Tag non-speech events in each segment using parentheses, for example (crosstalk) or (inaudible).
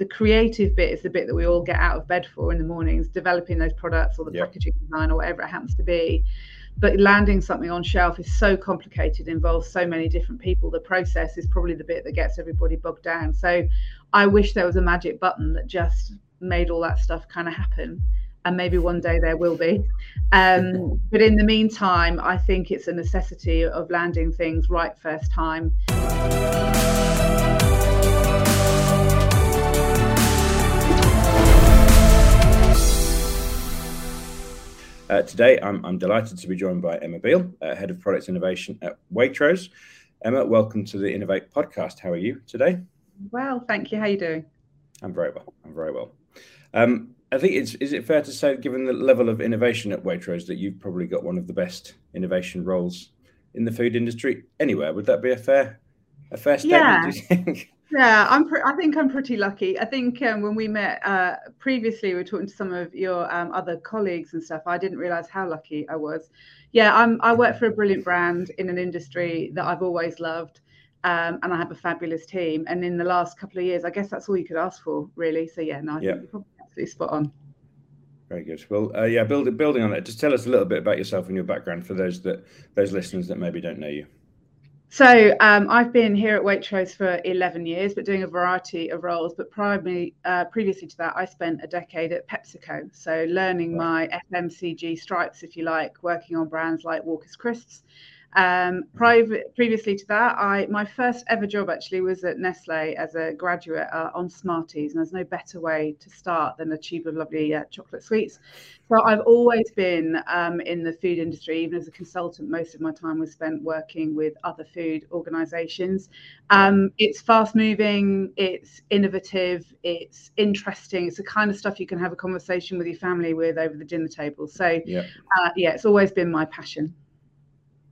the creative bit is the bit that we all get out of bed for in the mornings, developing those products or the yep. packaging design or whatever it happens to be. But landing something on shelf is so complicated, involves so many different people. The process is probably the bit that gets everybody bogged down. So I wish there was a magic button that just made all that stuff kind of happen and maybe one day there will be. Um, (laughs) but in the meantime, I think it's a necessity of landing things right first time. Uh, today, I'm, I'm, delighted to be joined by Emma Beale, uh, Head of Product Innovation at Waitrose. Emma, welcome to the Innovate podcast. How are you today? Well, thank you. How are you doing? I'm very well. I'm very well. Um, I think it's is it fair to say, given the level of innovation at Waitrose, that you've probably got one of the best innovation roles in the food industry anywhere. Would that be a fair a fair statement? Yeah. Do you think? Yeah, I'm. Pre- I think I'm pretty lucky. I think um, when we met uh, previously, we were talking to some of your um, other colleagues and stuff. I didn't realize how lucky I was. Yeah, I'm. I work for a brilliant brand in an industry that I've always loved, um, and I have a fabulous team. And in the last couple of years, I guess that's all you could ask for, really. So yeah, no, I yeah. think absolutely spot on. Very good. Well, uh, yeah, building building on that, just tell us a little bit about yourself and your background for those that those listeners that maybe don't know you. So um, I've been here at Waitrose for 11 years, but doing a variety of roles. But primarily, uh, previously to that, I spent a decade at PepsiCo. So learning my FMCG stripes, if you like, working on brands like Walker's Crisps, um, private, previously to that, I my first ever job actually was at Nestle as a graduate uh, on Smarties, and there's no better way to start than a tube of lovely uh, chocolate sweets. So I've always been um, in the food industry, even as a consultant. Most of my time was spent working with other food organisations. Um, it's fast moving, it's innovative, it's interesting. It's the kind of stuff you can have a conversation with your family with over the dinner table. So yeah, uh, yeah it's always been my passion.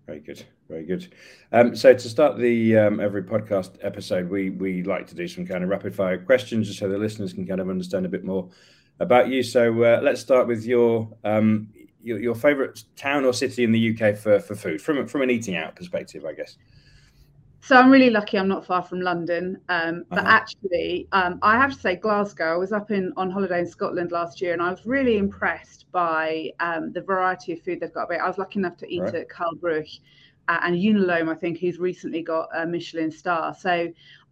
Very good, very good. Um, so to start the um, every podcast episode, we we like to do some kind of rapid fire questions, just so the listeners can kind of understand a bit more about you. So uh, let's start with your um, your, your favorite town or city in the UK for for food from from an eating out perspective, I guess. So I'm really lucky. I'm not far from London, um, but uh-huh. actually, um, I have to say Glasgow. I was up in on holiday in Scotland last year, and I was really impressed by um, the variety of food they've got. I was lucky enough to eat right. at Cail Bruich uh, and Unalome, I think, who's recently got a Michelin star. So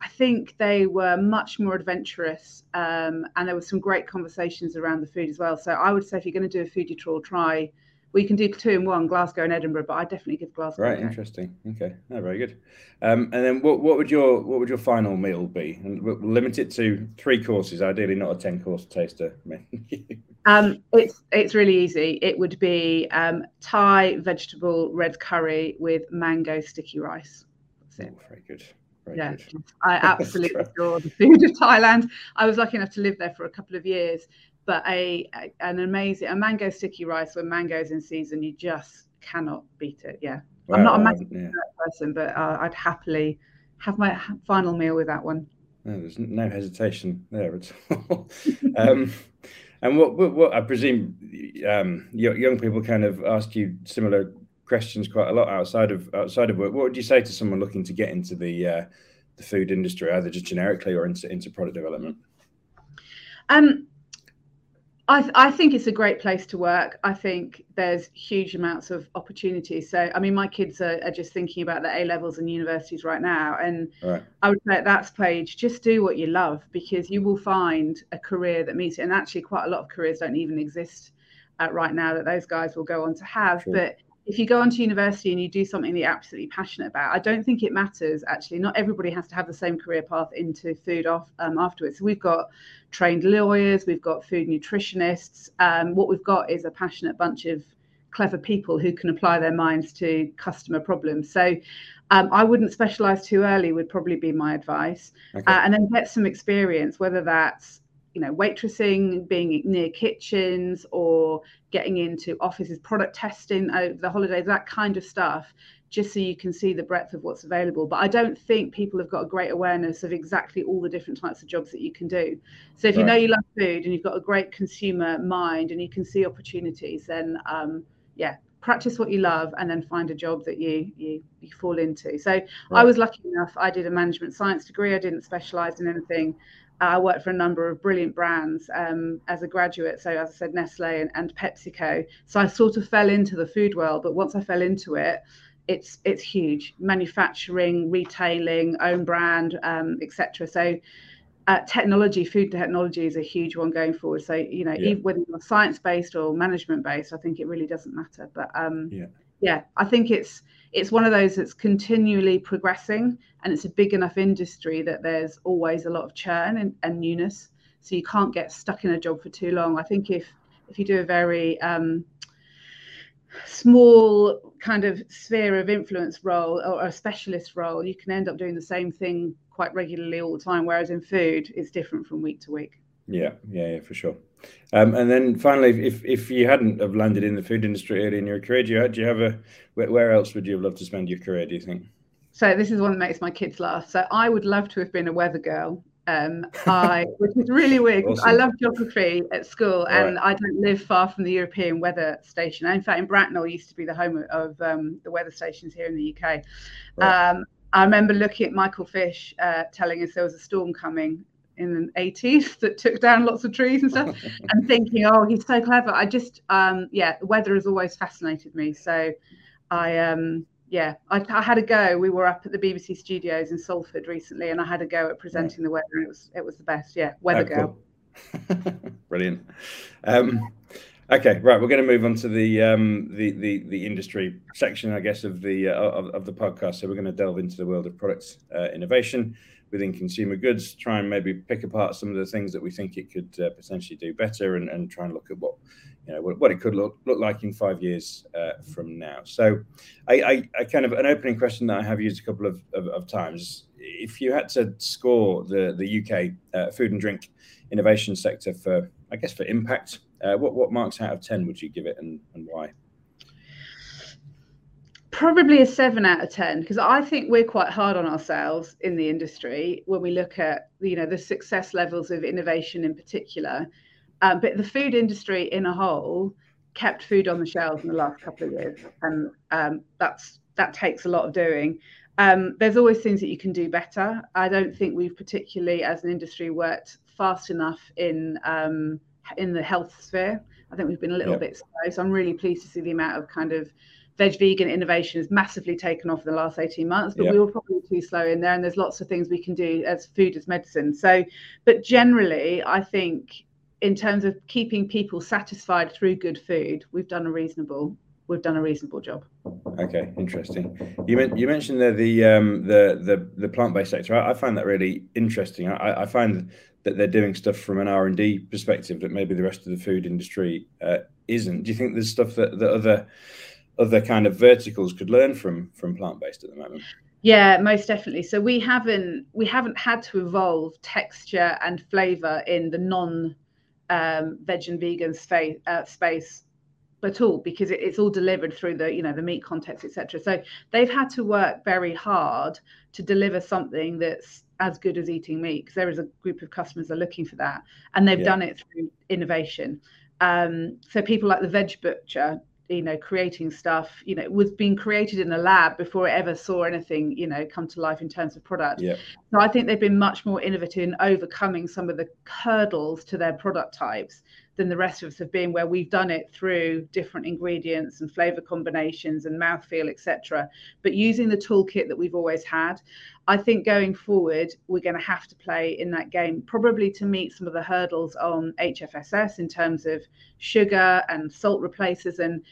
I think they were much more adventurous, um, and there were some great conversations around the food as well. So I would say if you're going to do a foodie tour, try we can do two and one, Glasgow and Edinburgh, but I definitely give Glasgow. Right, interesting. Okay, no, very good. Um, and then what, what would your what would your final meal be? And we'll limit it to three courses, ideally not a ten course taster (laughs) um, it's it's really easy. It would be um, Thai vegetable red curry with mango sticky rice. That's it. Oh, very good. Very yeah, good. I (laughs) absolutely adore the food of Thailand. I was lucky enough to live there for a couple of years, but a, a, an amazing a mango sticky rice when mango's in season you just cannot beat it yeah. I'm not a massive yeah. person but uh, i'd happily have my final meal with that one. No, there's no hesitation there at all. (laughs) Um, and what, what, what, i presume um, young people kind of ask you similar questions quite a lot outside of outside of work. What would you say to someone looking to get into the uh, the food industry either just generically or into into product development? Um I, th- I, think it's a great place to work. I think there's huge amounts of opportunity. So, I mean, my kids are, are just thinking about the A levels and universities right now. And right. I would say at that stage, just do what you love because you will find a career that meets it. And actually, quite a lot of careers don't even exist uh, right now that those guys will go on to have. Sure. But if you go on to university and you do something that you're absolutely passionate about, I don't think it matters actually. Not everybody has to have the same career path into food off, um, afterwards. So we've got trained lawyers, we've got food nutritionists. Um, what we've got is a passionate bunch of clever people who can apply their minds to customer problems. So um, I wouldn't specialize too early, would probably be my advice. Okay. Uh, and then get some experience, whether that's you know waitressing being near kitchens or getting into offices product testing over the holidays that kind of stuff just so you can see the breadth of what's available. But i don't think people have got a great awareness of exactly all the different types of jobs that you can do. So if right. you know you love food and you've got a great consumer mind and you can see opportunities then um, yeah practice what you love and then find a job that you you, you fall into. So right. i was lucky enough i did a management science degree. I didn't specialize in anything I worked for a number of brilliant brands um, as a graduate. So, as I said, Nestle and, and PepsiCo. So, I sort of fell into the food world. But once I fell into it, it's it's huge manufacturing retailing own brand um, etc so uh, technology food technology is a huge one going forward so you know yeah. even whether you're science based or management based i think it really doesn't matter but um, yeah yeah i think it's it's one of those that's continually progressing and it's a big enough industry that there's always a lot of churn and, and newness so you can't get stuck in a job for too long i think if if you do a very um, small kind of sphere of influence role or a specialist role, you can end up doing the same thing quite regularly all the time. Whereas in food, it's different from week to week. Yeah, yeah, yeah, for sure. Um, and then finally, if if you hadn't have landed in the food industry early in your career, do you, do you have a where, where else would you have loved to spend your career? Do you think? So this is one that makes my kids laugh. So I would love to have been a weather girl um, I, (laughs) which is really weird awesome. I love geography at school, and right. I don't live far from the European Weather Station. In fact, in Bracknell used to be the home of um, the weather stations here in the UK. Right. Um, I remember looking at Michael Fish uh, telling us there was a storm coming in the 80s that took down lots of trees and stuff, (laughs) and thinking, oh, he's so clever. I just, um, yeah, the weather has always fascinated me. So I, um, yeah, I, I, had a go. We were up at the BBC studios in Salford recently, and I had a go at presenting the weather. It was it was the best. Yeah, weather oh, cool. girl. (laughs) Brilliant. Um, okay, right. We're going to move on to the um, the, the the industry section, I guess, of the uh, of, of, the podcast. So we're going to delve into the world of products uh, innovation within consumer goods. Try and maybe pick apart some of the things that we think it could uh, potentially do better, and, and try and look at what you know what, what it could look look like in five years uh, from now. So, I, I, I, kind of an opening question that I have used a couple of, of, of times. If you had to score the the UK uh, food and drink innovation sector for, I guess, for impact, uh, what what marks out of ten would you give it, and and why? Probably a seven out of ten because I think we're quite hard on ourselves in the industry when we look at you know the success levels of innovation in particular um, but the food industry in a whole kept food on the shelves in the last couple of years, and um, that's that takes a lot of doing. Um, there's always things that you can do better. I don't think we've particularly, as an industry, worked fast enough in um, in the health sphere. I think we've been a little bit slow. So I'm really pleased to see the amount of kind of veg vegan innovation has massively taken off in the last 18 months, but we were probably too slow in there. And there's lots of things we can do as food as medicine. So, but generally, I think in terms of keeping people satisfied through good food, we've done a reasonable we've done a reasonable job. Okay, interesting. You meant you mentioned there the um, the the, the plant based sector. I, I, find that really interesting. I, I, find that they're doing stuff from an R and D perspective that maybe the rest of the food industry uh, isn't. Do you think there's stuff that, that other other kind of verticals could learn from from plant based at the moment? Yeah, most definitely. So we haven't we haven't had to evolve texture and flavor in the non um, veg and vegan space, uh, space at all because it, it's all delivered through the you know the meat context etc so they've had to work very hard to deliver something that's as good as eating meat because there is a group of customers that are looking for that and they've yeah. done it through innovation um, so people like the veg butcher you know creating stuff you know was being created in a lab before it ever saw anything you know come to life in terms of product yeah. so i think they've been much more innovative in overcoming some of the hurdles to their product types than the rest of us have been where we've done it through different ingredients and flavor combinations and mouthfeel etc but using the toolkit that we've always had i think going forward we're going to have to play in that game probably to meet some of the hurdles on hfss in terms of sugar and salt replacers and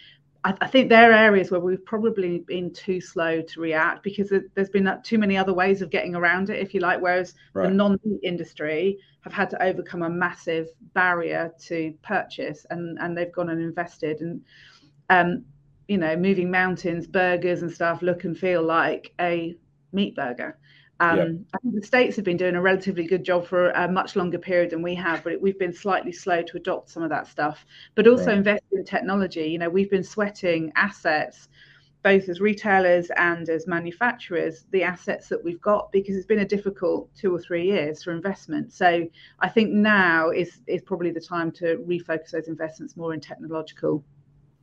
I, I think there are areas where we've probably been too slow to react because there's been too many other ways of getting around it, if you like. Whereas right. the non-meat industry have had to overcome a massive barrier to purchase, and and they've gone and invested, and um, you know, moving mountains, burgers and stuff look and feel like a meat burger. Um, yeah. I think the states have been doing a relatively good job for a much longer period than we have, but we've been slightly slow to adopt some of that stuff. But also right. invest in technology. You know, we've been sweating assets, both as retailers and as manufacturers, the assets that we've got because it's been a difficult two or three years for investment. So I think now is is probably the time to refocus those investments more in technological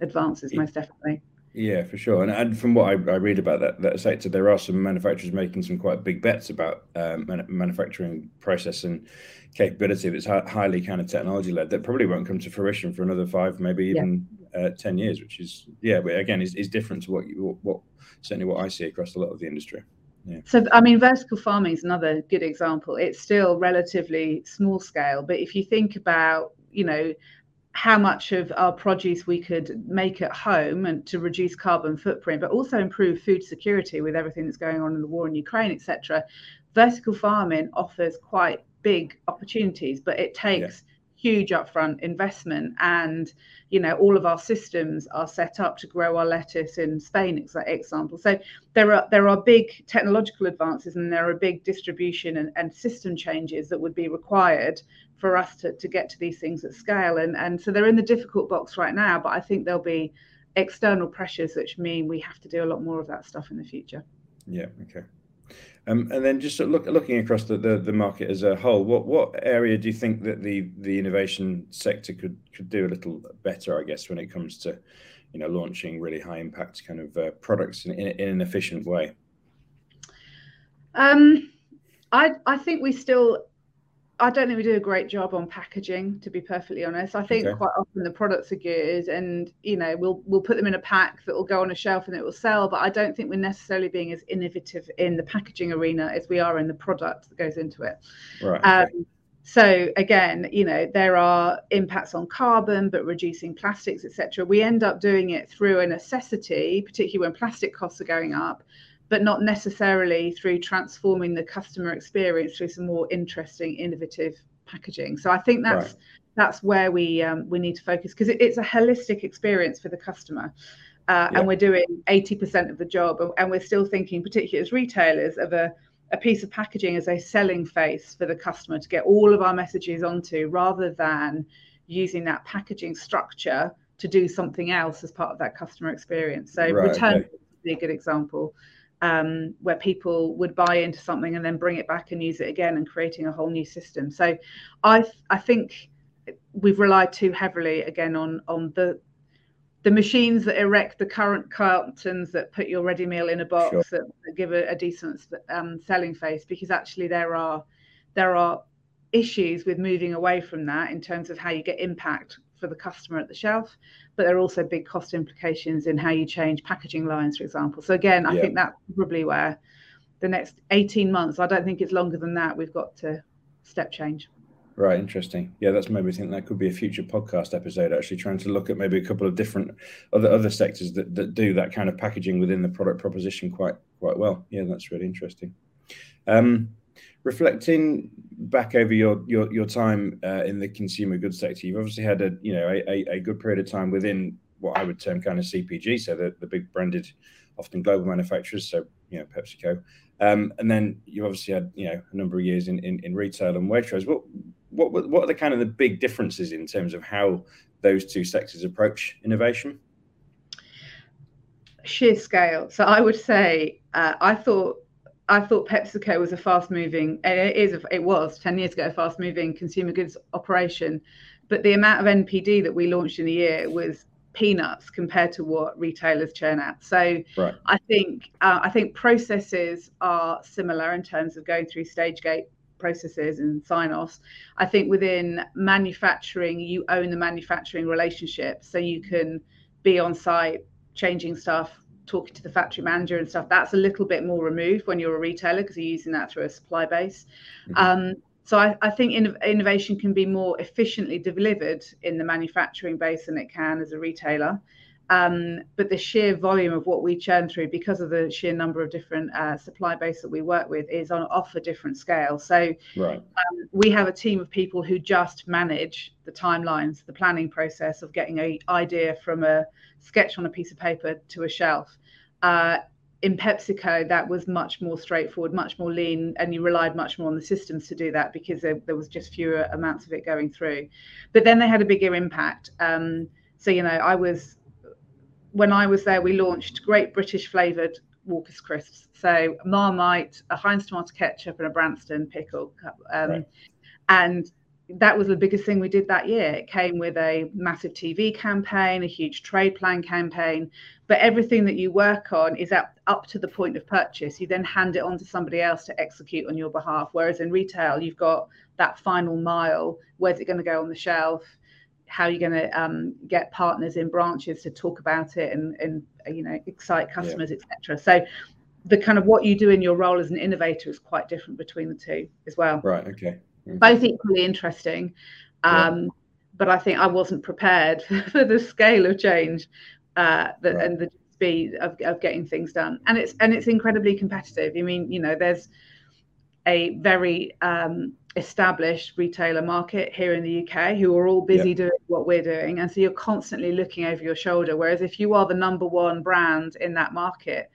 advances, most definitely. Yeah, for sure. And, and from what I, I, read about that, that sector, there are some manufacturers making some quite big bets about um, manufacturing process and capability that's highly kind of technology led that probably won't come to fruition for another five, maybe even yeah. uh, 10 years, which is, yeah, but again, is, is different to what you, what, certainly what I see across a lot of the industry. Yeah. So, I mean, vertical farming is another good example. It's still relatively small scale, but if you think about, you know, how much of our produce we could make at home and to reduce carbon footprint, but also improve food security with everything that's going on in the war in Ukraine, etc. Vertical farming offers quite big opportunities, but it takes huge upfront investment and you know all of our systems are set up to grow our lettuce in spain example. So there are there are big technological advances and there are big distribution and, and system changes that would be required for us to, to get to these things at scale. And and so they're in the difficult box right now but i think there'll be external pressures which mean we have to do a lot more of that stuff in the future. Yeah okay and then just look, looking across the, the, market as a whole, what, what area do you think that the, the innovation sector could, could do a little better, I guess, when it comes to you know launching really high impact kind of uh, products in, in, in, an efficient way? Um, I I think we still I don't think we do a great job on packaging, to be perfectly honest. I think okay. quite often the products are good, and you know we'll we'll put them in a pack that will go on a shelf and it will sell. But I don't think we're necessarily being as innovative in the packaging arena as we are in the product that goes into it. Right. Um, okay. so again, you know there are impacts on carbon, but reducing plastics, etc. We end up doing it through a necessity, particularly when plastic costs are going up but not necessarily through transforming the customer experience through some more interesting, innovative packaging. So I think that's right. that's where we um, we need to focus because it, it's a holistic experience for the customer. Uh, yeah. And we're doing 80% of the job, and we're still thinking, particularly as retailers, of a, a piece of packaging as a selling face for the customer to get all of our messages onto, rather than using that packaging structure to do something else as part of that customer experience. So right, return okay. be a good example um, where people would buy into something and then bring it back and use it again and creating a whole new system. So I I think we've relied too heavily again on on the the machines that erect the current cartons that put your ready meal in a box sure. that, that, give a, a decent um, selling face because actually there are there are issues with moving away from that in terms of how you get impact for the customer at the shelf, but there are also big cost implications in how you change packaging lines, for example. So again, I yeah. think that's probably where the next 18 months, I don't think it's longer than that, we've got to step change. Right, interesting. Yeah, that's maybe think that could be a future podcast episode. Actually, trying to look at maybe a couple of different other other sectors that, that do that kind of packaging within the product proposition quite quite well. Yeah, that's really interesting. Um, reflecting back over your your, your time uh, in the consumer goods sector, you've obviously had a you know a, a, good period of time within what I would term kind of CPG, so the, the big branded, often global manufacturers, so you know PepsiCo, um, and then you obviously had you know a number of years in, in, in retail and Waitrose. What what what are the kind of the big differences in terms of how those two sectors approach innovation? Sheer scale. So I would say uh, I thought I thought PepsiCo was a fast-moving, it is, it was ten years ago, a fast-moving consumer goods operation, but the amount of NPD that we launched in a year was peanuts compared to what retailers churn out. So right. I think uh, I think processes are similar in terms of going through stage gate processes and sign-offs. I think within manufacturing, you own the manufacturing relationship, so you can be on site changing stuff talking to the factory manager and stuff, that's a little bit more removed when you're a retailer because you're using that through a supply base. Mm-hmm. Um, so I, I think in, innovation can be more efficiently delivered in the manufacturing base than it can as a retailer. Um, but the sheer volume of what we churn through because of the sheer number of different uh, supply base that we work with is on off a different scale. So right. um, we have a team of people who just manage the timelines, the planning process of getting an idea from a sketch on a piece of paper to a shelf. Uh, in PepsiCo, that was much more straightforward, much more lean, and you relied much more on the systems to do that because there, there was just fewer amounts of it going through. But then they had a bigger impact. Um, so, you know, I was, when I was there, we launched great British flavored Walker's crisps. So Marmite, a Heinz tomato ketchup, and a Branston pickle. Um, right. And that was the biggest thing we did that year. It came with a massive TV campaign, a huge trade plan campaign, but everything that you work on is up, up to the point of purchase. You then hand it on to somebody else to execute on your behalf. Whereas in retail, you've got that final mile. Where's it going to go on the shelf? How you're going to um, get partners in branches to talk about it and, and you know excite customers, yeah. etc. So the kind of what you do in your role as an innovator is quite different between the two as well. Right. Okay both equally interesting. Um, yeah. But I think I wasn't prepared (laughs) for the scale of change uh, the, right. and the speed of, of getting things done. And it's and it's incredibly competitive. I mean, you know, there's a very um, established retailer market here in the UK who are all busy doing what we're doing. And so you're constantly looking over your shoulder. Whereas if you are the number one brand in that market,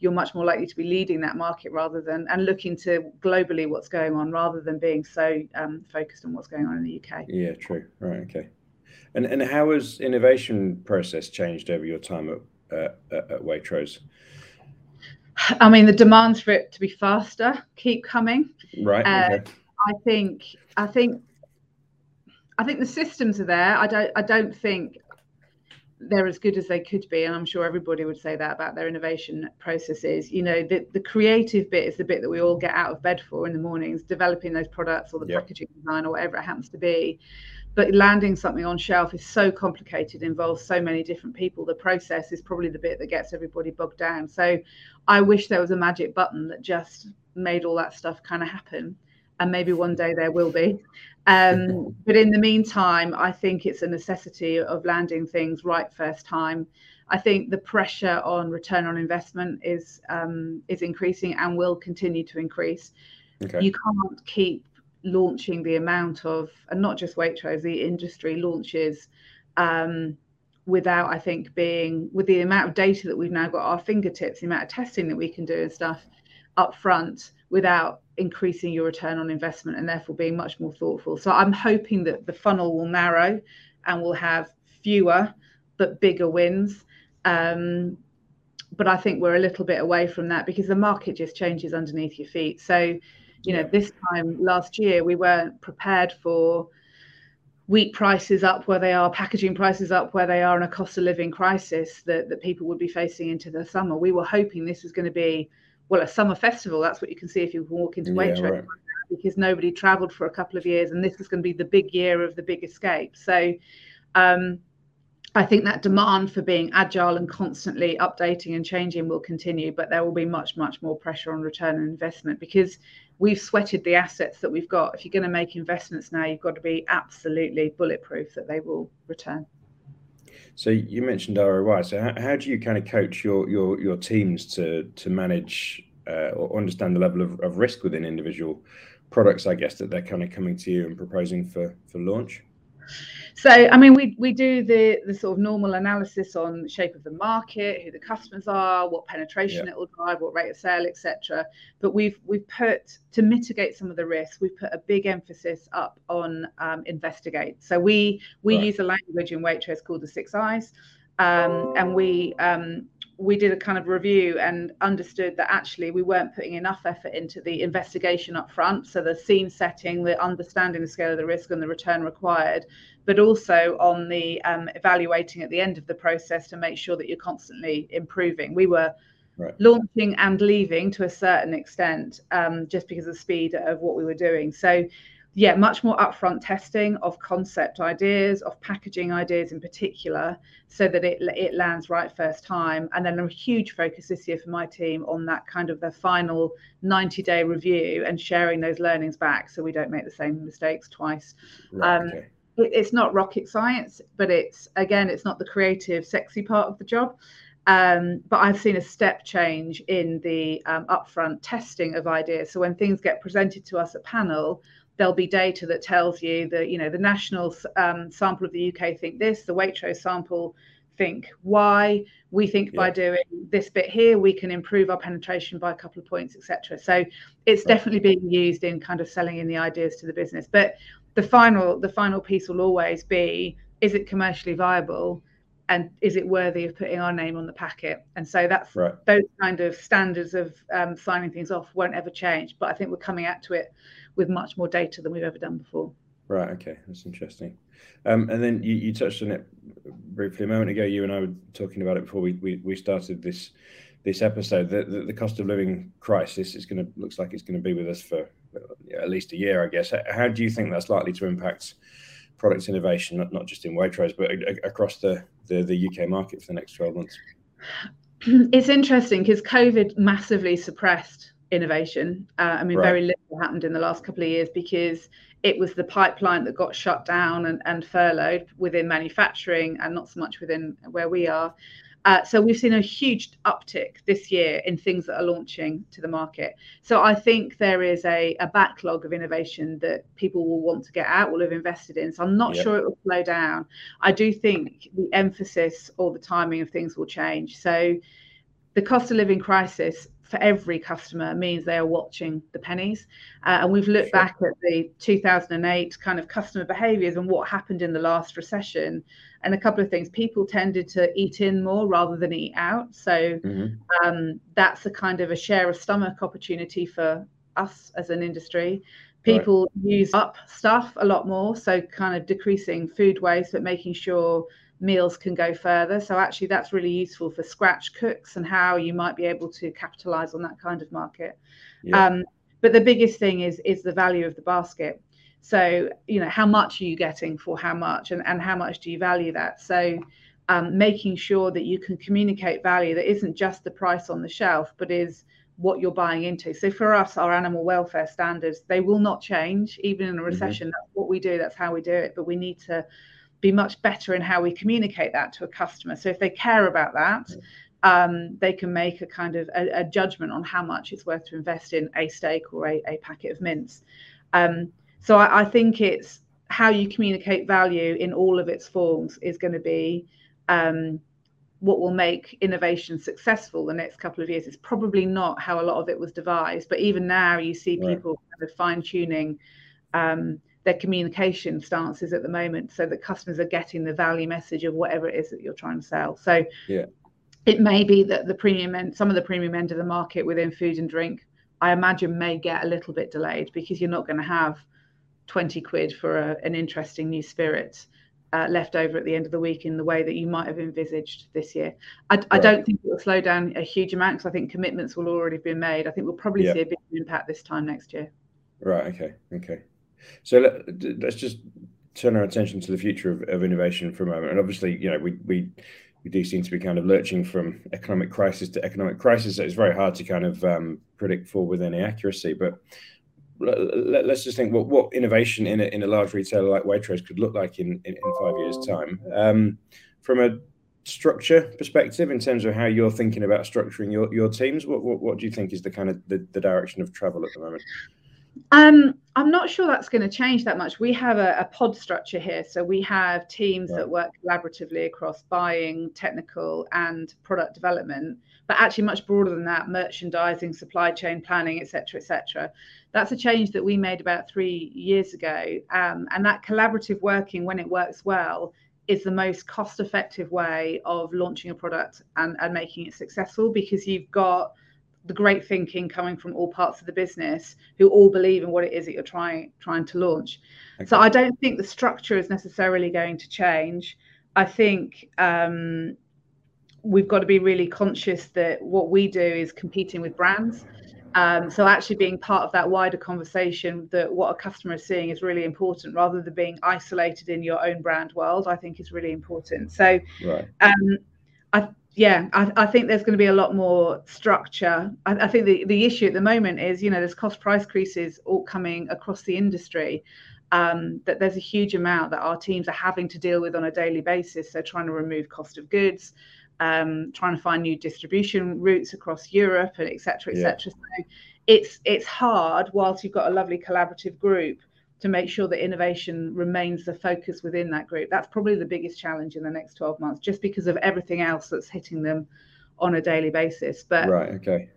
you're much more likely to be leading that market rather than and looking to globally what's going on rather than being so um, focused on what's going on in the UK. Yeah, true. Right. Okay. And and how has innovation process changed over your time at uh, at Waitrose? I mean, the demands for it to be faster keep coming. Right. Uh, okay. I think. I think. I think the systems are there. I don't. I don't think they're as good as they could be and i'm sure everybody would say that about their innovation processes you know the, the creative bit is the bit that we all get out of bed for in the mornings developing those products or the packaging design or whatever it happens to be but landing something on shelf is so complicated involves so many different people the process is probably the bit that gets everybody bogged down so i wish there was a magic button that just made all that stuff kind of happen and maybe one day there will be um, (laughs) but in the meantime, I think it's a necessity of landing things right first time. I think the pressure on return on investment is um, is increasing and will continue to increase. Okay. You can't keep launching the amount of, and not just Waitrose, the industry launches um, without, I think, being with the amount of data that we've now got our fingertips, the amount of testing that we can do and stuff up front without increasing your return on investment and therefore being much more thoughtful. So I'm hoping that the funnel will narrow and we'll have fewer but bigger wins. Um, but I think we're a little bit away from that because the market just changes underneath your feet. So, you know, this time last year we weren't prepared for wheat prices up where they are, packaging prices up where they are, and a cost of living crisis that, that people would be facing into the summer. We were hoping this was going to be well, a summer festival. That's what you can see if you walk into Waitrose. Yeah, right. Because nobody travelled for a couple of years, and this is going to be the big year of the big escape. So, um, I think that demand for being agile and constantly updating and changing will continue, but there will be much, much more pressure on return on investment because we've sweated the assets that we've got. If you're going to make investments now, you've got to be absolutely bulletproof that they will return. So you mentioned ROI. So how, how do you kind of coach your your your teams to to manage uh, or understand the level of, of risk within individual products? I guess that they're kind of coming to you and proposing for for launch. So, I mean, we, we do the, the sort of normal analysis on the shape of the market, who the customers are, what penetration yeah. it will drive, what rate of sale, etc. But we've we've put to mitigate some of the risks, we've put a big emphasis up on um, investigate. So we we right. use a language in Waitrose called the Six Eyes, um, and we um, we did a kind of review and understood that actually we weren't putting enough effort into the investigation up front. So the scene setting, the understanding the scale of the risk and the return required, but also on the um, evaluating at the end of the process to make sure that you're constantly improving. We were right. launching and leaving to a certain extent um, just because of the speed of what we were doing. So yeah, much more upfront testing of concept ideas, of packaging ideas in particular, so that it it lands right first time. And then a huge focus this year for my team on that kind of the final 90 day review and sharing those learnings back, so we don't make the same mistakes twice. Right, um, okay. it, it's not rocket science, but it's again, it's not the creative, sexy part of the job. Um, but I've seen a step change in the um, upfront testing of ideas. So when things get presented to us at panel, there'll be data that tells you that you know the national um, sample of the UK think this, the Waitrose sample think why we think yeah. by doing this bit here we can improve our penetration by a couple of points etc so it's right. definitely being used in kind of selling in the ideas to the business but the final the final piece will always be is it commercially viable and is it worthy of putting our name on the packet and so that's right. those kind of standards of um, signing things off won't ever change but i think we're coming at to it with much more data than we've ever done before. Right. Okay. That's interesting. Um, and then you, you, touched on it briefly a moment ago. You and I were talking about it before we, we, we started this this episode. The, the, the, cost of living crisis is going to looks like it's going to be with us for at least a year, I guess. How do you think that's likely to impact product innovation, not, not just in Waitrose, but across the, the, the UK market for the next 12 months? It's interesting because COVID massively suppressed innovation. Uh, I mean, right. very little happened in the last couple of years because it was the pipeline that got shut down and, and furloughed within manufacturing and not so much within where we are. Uh, so we've seen a huge uptick this year in things that are launching to the market. So I think there is a, a backlog of innovation that people will want to get out, will have invested in. So I'm not yep. sure it will slow down. I do think the emphasis or the timing of things will change. So the cost of living crisis for every customer means they are watching the pennies. Uh, and we've looked sure. back at the 2008 kind of customer behaviors and what happened in the last recession. And a couple of things people tended to eat in more rather than eat out. So mm-hmm. um, that's a kind of a share of stomach opportunity for us as an industry. People right. use up stuff a lot more. So, kind of decreasing food waste, but making sure meals can go further. So actually, that's really useful for scratch cooks and how you might be able to capitalize on that kind of market. Yeah. Um, but the biggest thing is is the value of the basket. So you know how much are you getting for how much, and and how much do you value that? So um, making sure that you can communicate value that isn't just the price on the shelf, but is what you're buying into. So for us, our animal welfare standards, they will not change even in a mm-hmm. recession. Mm-hmm. That's what we do. That's how we do it. But we need to be much better in how we communicate that to a customer. So if they care about that, um, they can make a kind of a, a, judgment on how much it's worth to invest in a steak or a, a packet of mince. Um, so I, I, think it's how you communicate value in all of its forms is going to be um, what will make innovation successful the next couple of years. It's probably not how a lot of it was devised, but even now you see people right. kind of fine tuning um, their communication stances at the moment so that customers are getting the value message of whatever it is that you're trying to sell. So yeah. it may be that the premium end, some of the premium end of the market within food and drink, I imagine may get a little bit delayed because you're not going to have 20 quid for a, an interesting new spirit uh, left over at the end of the week in the way that you might have envisaged this year. I, right. I don't think it will slow down a huge amount because I think commitments will already be made. I think we'll probably see a big impact this time next year. Right. Okay. Okay. So let, us just turn our attention to the future of, of, innovation for a moment. And obviously, you know, we we we do seem to be kind of lurching from economic crisis to economic crisis. So it's very hard to kind of um, predict for with any accuracy. But let, us just think what what innovation in a, in a large retailer like Waitrose could look like in in, in five years' time. Um, from a structure perspective, in terms of how you're thinking about structuring your, your teams, what, what what do you think is the kind of the, the direction of travel at the moment? Um, I'm not sure that's going to change that much. We have a, a pod structure here. So we have teams right. that work collaboratively across buying, technical, and product development, but actually much broader than that merchandising, supply chain planning, etc., etc. That's a change that we made about three years ago. Um, and that collaborative working, when it works well, is the most cost effective way of launching a product and, and making it successful because you've got the great thinking coming from all parts of the business who all believe in what it is that you're trying trying to launch. Okay. So I don't think the structure is necessarily going to change. I think um, we've got to be really conscious that what we do is competing with brands. Um, so actually being part of that wider conversation that what a customer is seeing is really important rather than being isolated in your own brand world, I think is really important. So right. um, I yeah, I, I, think there's going to be a lot more structure. I, I, think the, the issue at the moment is, you know, there's cost price increases all coming across the industry. Um, that there's a huge amount that our teams are having to deal with on a daily basis. So trying to remove cost of goods, um, trying to find new distribution routes across Europe, and et cetera, et cetera. So it's it's hard whilst you've got a lovely collaborative group to make sure that innovation remains the focus within that group. That's probably the biggest challenge in the next 12 months, just because of everything else that's hitting them on a daily basis. But right, okay.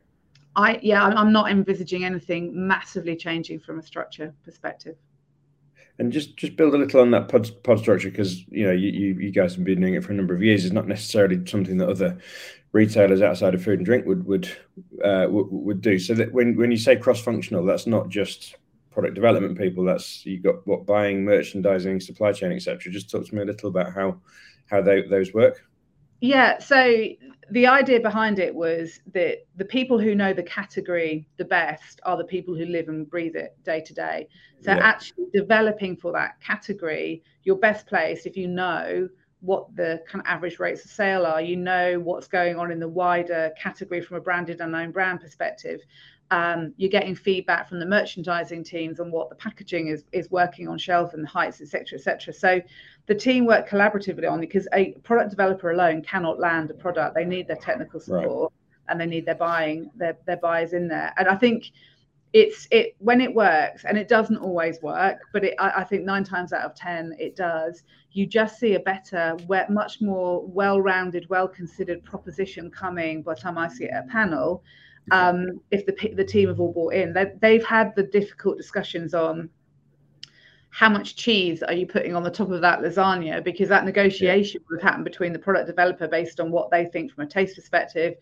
I yeah, I'm not envisaging anything massively changing from a structure perspective. And just just build a little on that pod, pod structure because you know you, you, you guys have been doing it for a number of years. It's not necessarily something that other retailers outside of food and drink would would uh, would, would do. So that when when you say cross functional, that's not just product development people. That's you got what buying, merchandising, supply chain, etc. Just talk to me a little about how how they, those work. Yeah, so the idea behind it was that the people who know the category the best are the people who live and breathe it day to day. So yeah. actually developing for that category, you're best placed if you know what the kind of average rates of sale are, you know what's going on in the wider category from a branded and unknown brand perspective. Um, you're getting feedback from the merchandising teams on what the packaging is is working on shelf and the heights, etc., etc. So the team work collaboratively on because a product developer alone cannot land a product. They need their technical support right. and they need their buying their their buyers in there. And I think it's it when it works and it doesn't always work but it, I, I, think nine times out of ten it does you just see a better much more well-rounded well-considered proposition coming by the time i see it at panel um, if the the team have all bought in. They, they've had the difficult discussions on how much cheese are you putting on the top of that lasagna because that negotiation yeah. would happened between the product developer based on what they think from a taste perspective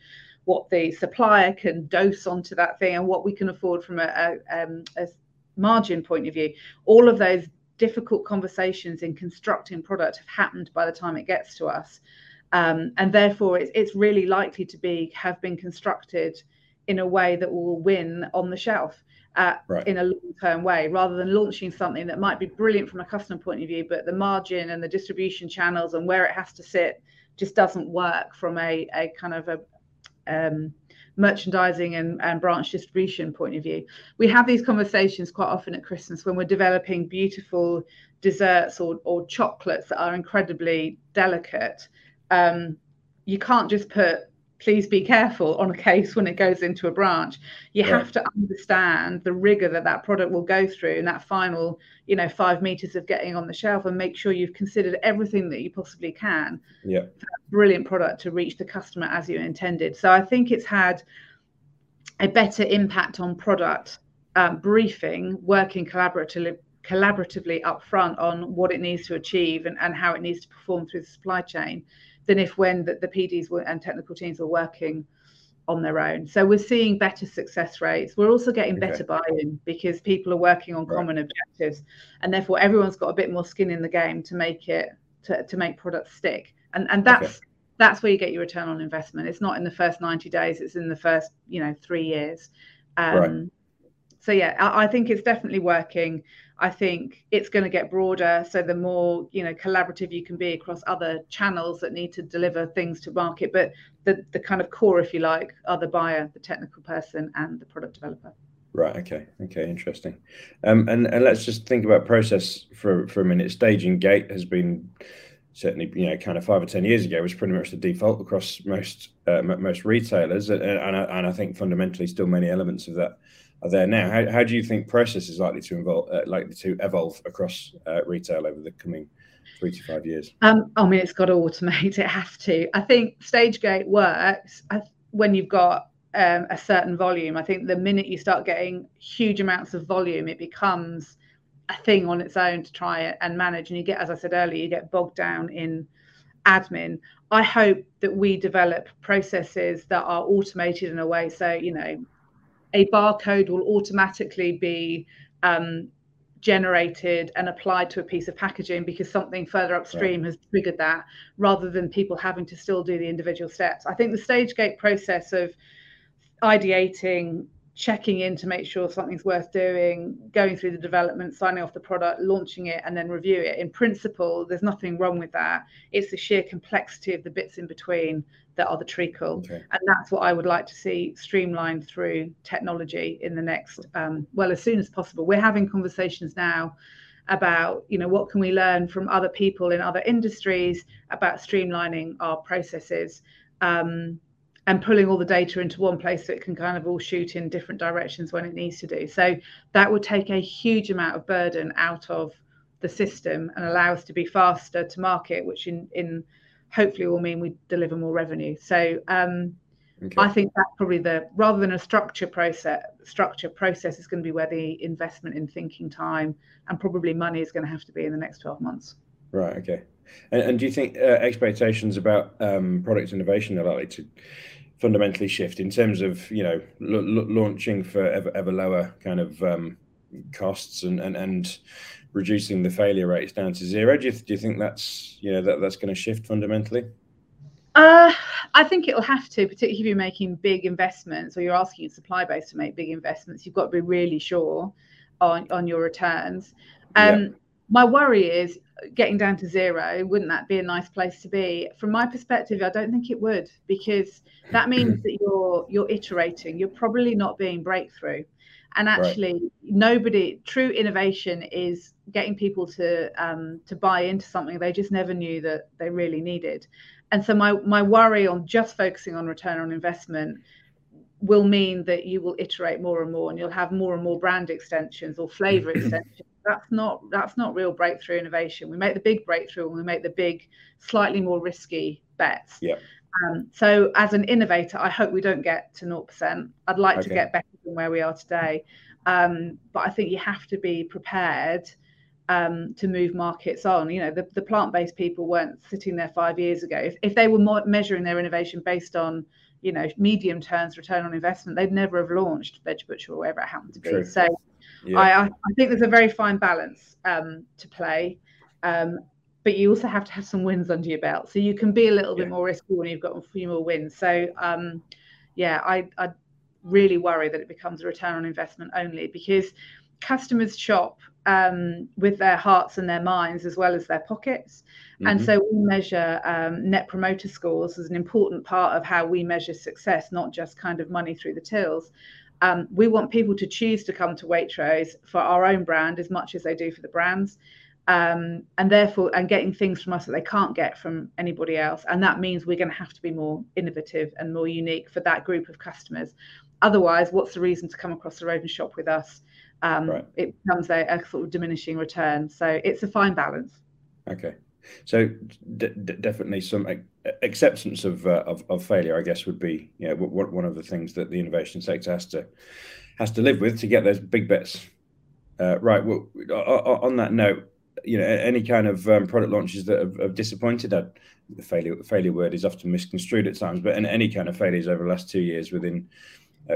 what the supplier can dose onto that thing and what we can afford from a, a, um, a margin point of view all of those difficult conversations in constructing product have happened by the time it gets to us um, and therefore it's, it's really likely to be have been constructed in a way that will win on the shelf uh, right. in a long-term way, rather than launching something that might be brilliant from a customer point of view, but the margin and the distribution channels and where it has to sit just doesn't work from a, a kind of a um, merchandising and, and branch distribution point of view. We have these conversations quite often at Christmas when we're developing beautiful desserts or, or chocolates that are incredibly delicate. Um, you can't just put please be careful on a case when it goes into a branch. You right. have to understand the rigor that that product will go through in that final you know five meters of getting on the shelf and make sure you've considered everything that you possibly can yeah. brilliant product to reach the customer as you intended. So i think it's had a better impact on product um, briefing working collaboratively collaboratively up front on what it needs to achieve and, and how it needs to perform through the supply chain than if when the, the PDs were, and technical teams were working on their own. So we're seeing better success rates. We're also getting okay. better buy-in because people are working on right. common objectives, and therefore everyone's got a bit more skin in the game to make it to, to make products stick. And and that's okay. that's where you get your return on investment. It's not in the first 90 days; it's in the first you know three years. Um, right. So yeah, I, I think it's definitely working. I think it's going to get broader. So the more you know collaborative you can be across other channels that need to deliver things to market, but the the kind of core, if you like, are the buyer, the technical person, and the product developer. Right. Okay. Okay. Interesting. Um, and and let's just think about process for for a minute. Staging gate has been certainly you know kind of five or ten years ago was pretty much the default across most uh, most retailers, and, and I, and I think fundamentally still many elements of that are there now. How, how do you think process is likely to evolve, uh, likely to evolve across uh, retail over the coming three to five years? Um, I mean, it's got to automate. (laughs) It has to. I think StageGate works when you've got um, a certain volume. I think the minute you start getting huge amounts of volume, it becomes a thing on its own to try and manage. And you get, as I said earlier, you get bogged down in admin. I hope that we develop processes that are automated in a way so you know a barcode will automatically be um, generated and applied to a piece of packaging because something further upstream right. has triggered that rather than people having to still do the individual steps. I think the stage gate process of ideating checking in to make sure something's worth doing, going through the development, signing off the product, launching it, and then review it. In principle, there's nothing wrong with that. It's the sheer complexity of the bits in between that are the treacle. Okay. And that's what I would like to see streamlined through technology in the next, um, well, as soon as possible. We're having conversations now about you know what can we learn from other people in other industries about streamlining our processes um, and pulling all the data into one place so it can kind of all shoot in different directions when it needs to do. So that would take a huge amount of burden out of the system and allow us to be faster to market, which in, in hopefully will mean we deliver more revenue. So um, okay. I think that's probably the rather than a structure process structure process is going to be where the investment in thinking time and probably money is going to have to be in the next 12 months. Right. Okay. And, and do you think uh, expectations about um, product innovation are likely to fundamentally shift in terms of you know l- l- launching for ever, ever lower kind of um, costs and, and and reducing the failure rates down to zero. Do you, do you think that's you know that that's going to shift fundamentally? Uh, I think it'll have to, particularly if you're making big investments or you're asking your supply base to make big investments. You've got to be really sure on on your returns. Um, yeah. My worry is getting down to zero. Wouldn't that be a nice place to be? From my perspective, I don't think it would because that means that you're you're iterating. You're probably not being breakthrough. And actually, right. nobody true innovation is getting people to um, to buy into something they just never knew that they really needed. And so my my worry on just focusing on return on investment will mean that you will iterate more and more and you'll have more and more brand extensions or flavor (clears throat) extensions that's not that's not real breakthrough innovation we make the big breakthrough and we make the big slightly more risky bets yeah um, so as an innovator i hope we don't get to 0% i'd like okay. to get better than where we are today um, but i think you have to be prepared um, to move markets on. You know, the, the plant-based people weren't sitting there five years ago. If, if they were more measuring their innovation based on you know medium terms return on investment they'd never have launched veg butcher or wherever it happened to be True. so yeah. I, I think there's a very fine balance um, to play um, but you also have to have some wins under your belt so you can be a little yeah. bit more risky when you've got a few more wins so um, yeah I, I really worry that it becomes a return on investment only because customers shop um, with their hearts and their minds as well as their pockets. Mm-hmm. And so we measure um, net promoter scores as an important part of how we measure success, not just kind of money through the tills. Um, we want people to choose to come to Waitrose for our own brand as much as they do for the brands. Um, and therefore, and getting things from us that they can't get from anybody else. And that means we're going to have to be more innovative and more unique for that group of customers. Otherwise, what's the reason to come across the road and shop with us? Um, right. it becomes a, a, sort of diminishing return. So it's a fine balance. Okay. So d- d- definitely some acceptance of, uh, of, of failure, I guess, would be you know, w- one of the things that the innovation sector has to has to live with to get those big bets uh, right. Well, on that note, you know, any kind of um, product launches that have, have disappointed, uh, the failure failure word is often misconstrued at times, but in any kind of failures over the last two years within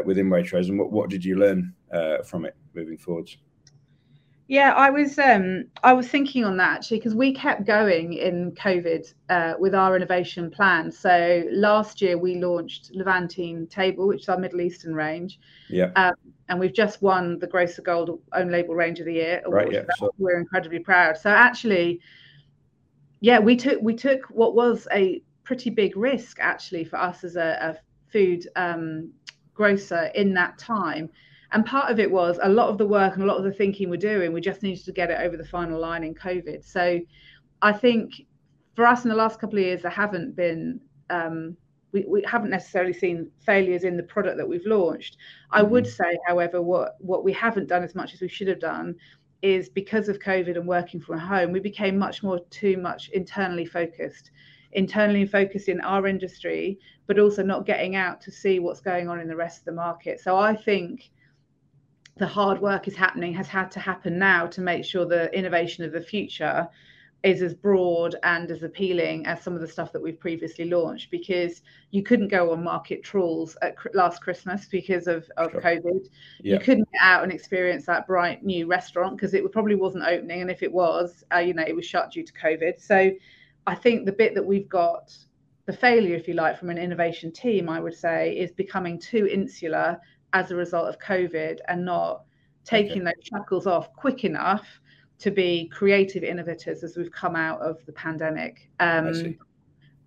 within Waitrose, and what, what did you learn uh, from it moving forwards? Yeah, I was um, I was thinking on that actually because we kept going in COVID uh, with our innovation plan. So last year we launched Levantine Table, which is our Middle Eastern range. Yeah. Um, and we've just won the Grocer Gold Own Label Range of the Year award. Right, yeah, so. We're incredibly proud. So actually, yeah, we took we took what was a pretty big risk actually for us as a, a food um, grocer in that time. And part of it was a lot of the work and a lot of the thinking we're doing, we just needed to get it over the final line in COVID. So I think for us in the last couple of years, there haven't been, um, we, we haven't necessarily seen failures in the product that we've launched. I mm-hmm. would say, however, what, what we haven't done as much as we should have done is because of COVID and working from home, we became much more too much internally focused internally focused in our industry, but also not getting out to see what's going on in the rest of the market. So I think the hard work is happening has had to happen now to make sure the innovation of the future is as broad and as appealing as some of the stuff that we've previously launched because you couldn't go on market trawls at last Christmas because of, of sure. COVID. Yeah. You couldn't get out and experience that bright new restaurant because it probably wasn't opening. And if it was, uh, you know, it was shut due to COVID. So I think the bit that we've got, the failure, if you like, from an innovation team, I would say, is becoming too insular as a result of COVID and not taking okay. those shackles off quick enough to be creative innovators as we've come out of the pandemic. Um,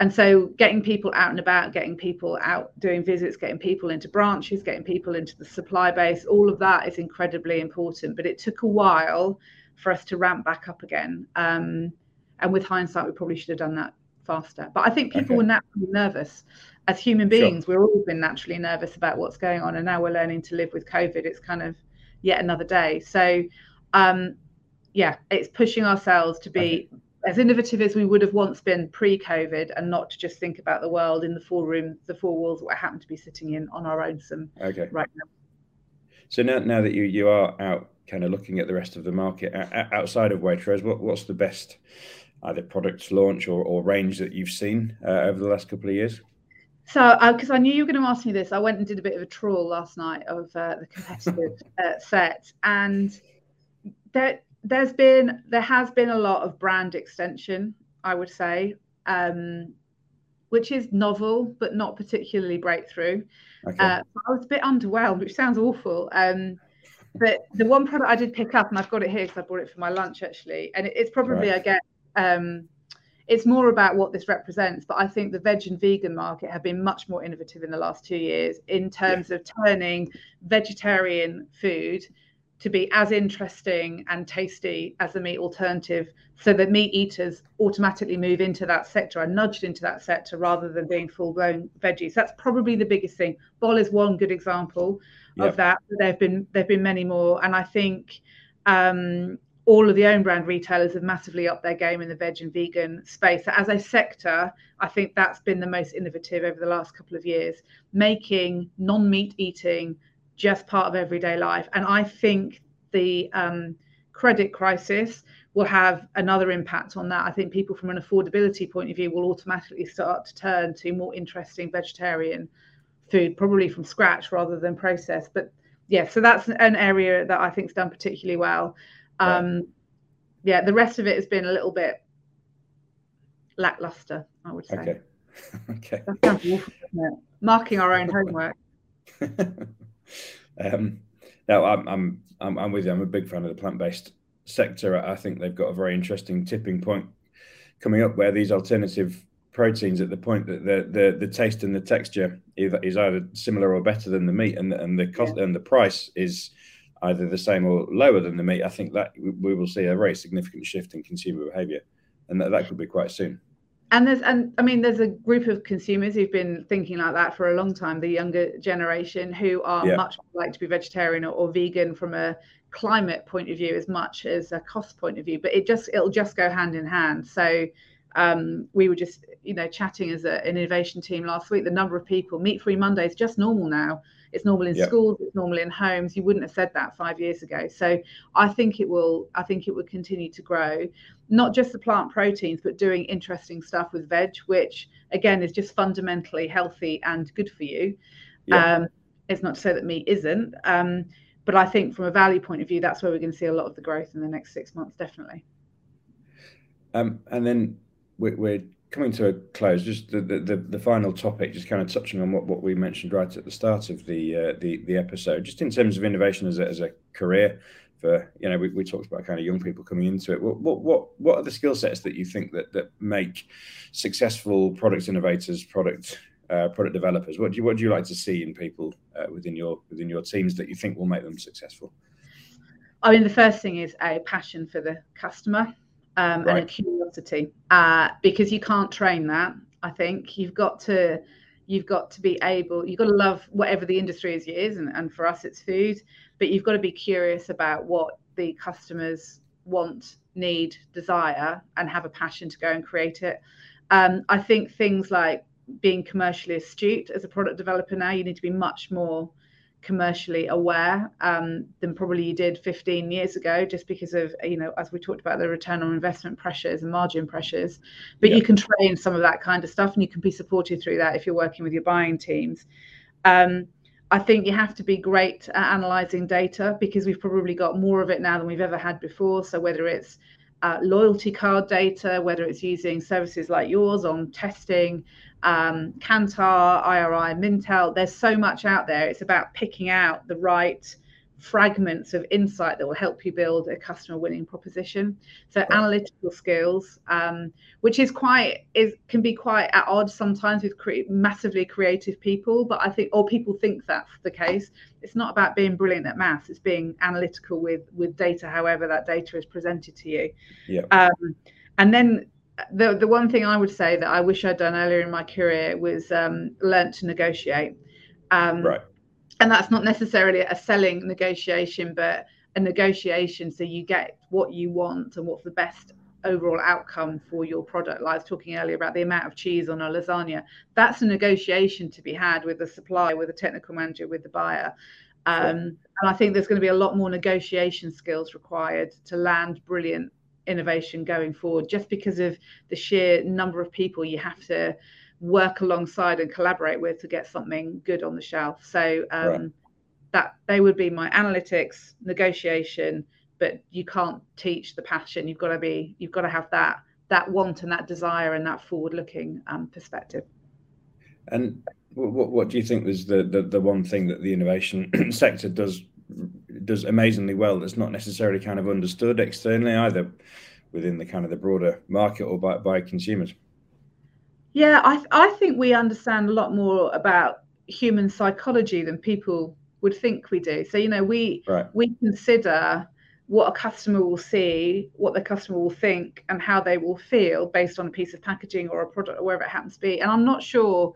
and so getting people out and about, getting people out doing visits, getting people into branches, getting people into the supply base, all of that is incredibly important. But it took a while for us to ramp back up again. Um, and with hindsight, we probably should have done that faster. But I think people okay. were naturally nervous. As human beings, sure. we're all been naturally nervous about what's going on, and now we're learning to live with COVID. It's kind of yet another day. So, um, yeah, it's pushing ourselves to be okay. as innovative as we would have once been pre-COVID, and not to just think about the world in the four room, the four walls that we happen to be sitting in on our own. Some okay. right now. So now, now that you you are out, kind of looking at the rest of the market outside of Waitrose, what what's the best either products launch or, or range that you've seen uh, over the last couple of years? So, because uh, I knew you were going to ask me this, I went and did a bit of a trawl last night of uh, the competitive (laughs) uh, set, and there there's been there has been a lot of brand extension, I would say, um, which is novel but not particularly breakthrough. Okay. Uh, I was a bit underwhelmed, which sounds awful. Um, but the one product I did pick up, and I've got it here because I bought it for my lunch actually, and it's probably right. I guess um, it's more about what this represents. But I think the veg and vegan market have been much more innovative in the last two years in terms yeah. of turning vegetarian food to be as interesting and tasty as the meat alternative so that meat eaters automatically move into that sector are nudged into that sector rather than being full-blown veggies that's probably the biggest thing bol is one good example of that there have been there have been many more and i think um, all of the own brand retailers have massively upped their game in the veg and vegan space. So as a sector, I think that's been the most innovative over the last couple of years, making non meat eating just part of everyday life. And I think the um, credit crisis will have another impact on that. I think people, from an affordability point of view, will automatically start to turn to more interesting vegetarian food, probably from scratch rather than processed. But yeah, so that's an area that I think's done particularly well. Um, yeah, the rest of it has been a little bit lackluster, I would say. Okay. (laughs) okay. Awful, Marking our own homework. (laughs) um, now, I'm, I'm, I'm, I'm with you. I'm a big fan of the plant-based sector. I think they've got a very interesting tipping point coming up where these alternative proteins at the point that the the, the taste and the texture is either similar or better than the meat and the, and the cost yeah. and the price is either the same or lower than the meat, I think that we will see a very significant shift in consumer behaviour, and that, that could be quite soon. And there's and I mean there's a group of consumers who've been thinking like that for a long time, the younger generation who are yeah. much like to be vegetarian or, or vegan from a climate point of view as much as a cost point of view. But it just it'll just go hand in hand. So um, we were just you know chatting as a, an innovation team last week. The number of people meat free Monday is just normal now. It's normal in schools. It's normal in homes. You wouldn't have said that five years ago. So I think it will. I think it will continue to grow. Not just the plant proteins, but doing interesting stuff with veg, which again is just fundamentally healthy and good for you. Um, it's not to say that meat isn't. Um, but I think from a value point of view, that's where we're going to see a lot of the growth in the next six months, definitely. Um, and then we're, we're coming to a close, just the, the, the, final topic, just kind of touching on what, what we mentioned right at the start of the uh, the, the episode, just in terms of innovation as a, as a career for you know we, we talked about kind of young people coming into it. What what what, what are the skill sets that you think that that make successful product innovators, product uh, product developers? What do you what do you like to see in people uh, within your within your teams that you think will make them successful? I mean, the first thing is a passion for the customer um, right. and a curiosity uh, because you can't train that. I think you've got to you've got to be able you've got to love whatever the industry is is and, and for us it's food but you've got to be curious about what the customers want need desire and have a passion to go and create it um, i think things like being commercially astute as a product developer now you need to be much more commercially aware um, than probably you did 15 years ago, just because of, you know, as we talked about the return on investment pressures and margin pressures. But yeah. you can train some of that kind of stuff and you can be supported through that if you're working with your buying teams. Um, I think you have to be great at analyzing data because we've probably got more of it now than we've ever had before. So whether it's uh, loyalty card data, whether it's using services like yours on testing, um, Kantar, IRI, Mintel. There's so much out there. It's about picking out the right fragments of insight that will help you build a customer winning proposition. So right. analytical skills, um, which is quite is can be quite at odds sometimes with cre- massively creative people, but I think or people think that's the case. It's not about being brilliant at maths; it's being analytical with with data, however that data is presented to you. Yeah. Um, and then the the one thing I would say that I wish I'd done earlier in my career was um, learnt to negotiate. Um, right. And that's not necessarily a selling negotiation, but a negotiation so you get what you want and what's the best overall outcome for your product. Like I was talking earlier about the amount of cheese on a lasagna. That's a negotiation to be had with the supplier, with the technical manager, with the buyer. Um, and I think there's going to be a lot more negotiation skills required to land brilliant innovation going forward just because of the sheer number of people you have to work alongside and collaborate with to get something good on the shelf so um, right. that they would be my analytics negotiation but you can't teach the passion. You've got to be, you've got to have that that want and that desire and that forward-looking um, perspective. And what, what do you think is the, the, the one thing that the innovation (clears throat) sector does does amazingly well that's not necessarily kind of understood externally either within the kind of the broader market or by, by consumers? Yeah, I, I think we understand a lot more about human psychology than people would think we do. So, you know, we right. we consider what a customer will see, what the customer will think, and how they will feel based on a piece of packaging or a product or wherever it happens to be. And I'm not sure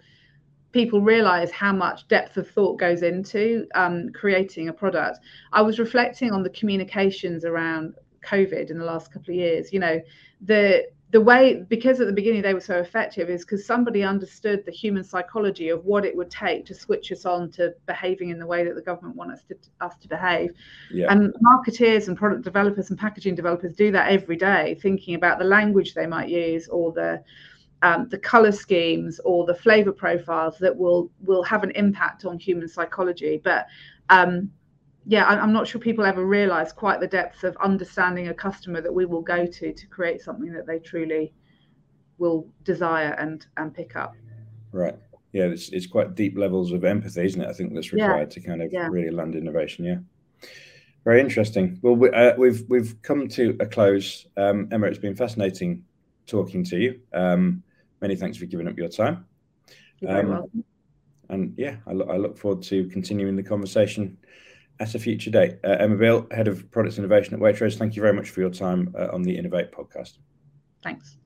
people realize how much depth of thought goes into um, creating a product. I was reflecting on the communications around COVID in the last couple of years. You know, the the way because at the beginning they were so effective is because somebody understood the human psychology of what it would take to switch us on to behaving in the way that the government want us to us to behave yeah. and marketeers and product developers and packaging developers do that every day thinking about the language they might use or the um, the color schemes or the flavor profiles that will will have an impact on human psychology but um, yeah, I'm not sure people ever realize quite the depth of understanding a customer that we will go to to create something that they truly will desire and and pick up. Right. Yeah, it's it's quite deep levels of empathy, isn't it? I think that's required yeah. to kind of yeah. really land innovation. Yeah. Very interesting. Well, we, have uh, we've, we've come to a close. Um, Emma, it's been fascinating talking to you. Um, many thanks for giving up your time. You're um, welcome. And yeah, I, lo- I look forward to continuing the conversation at a future date. Uh, Emma Beale, Head of Products Innovation at Waitrose, thank you very much for your time uh, on the Innovate podcast. Thanks.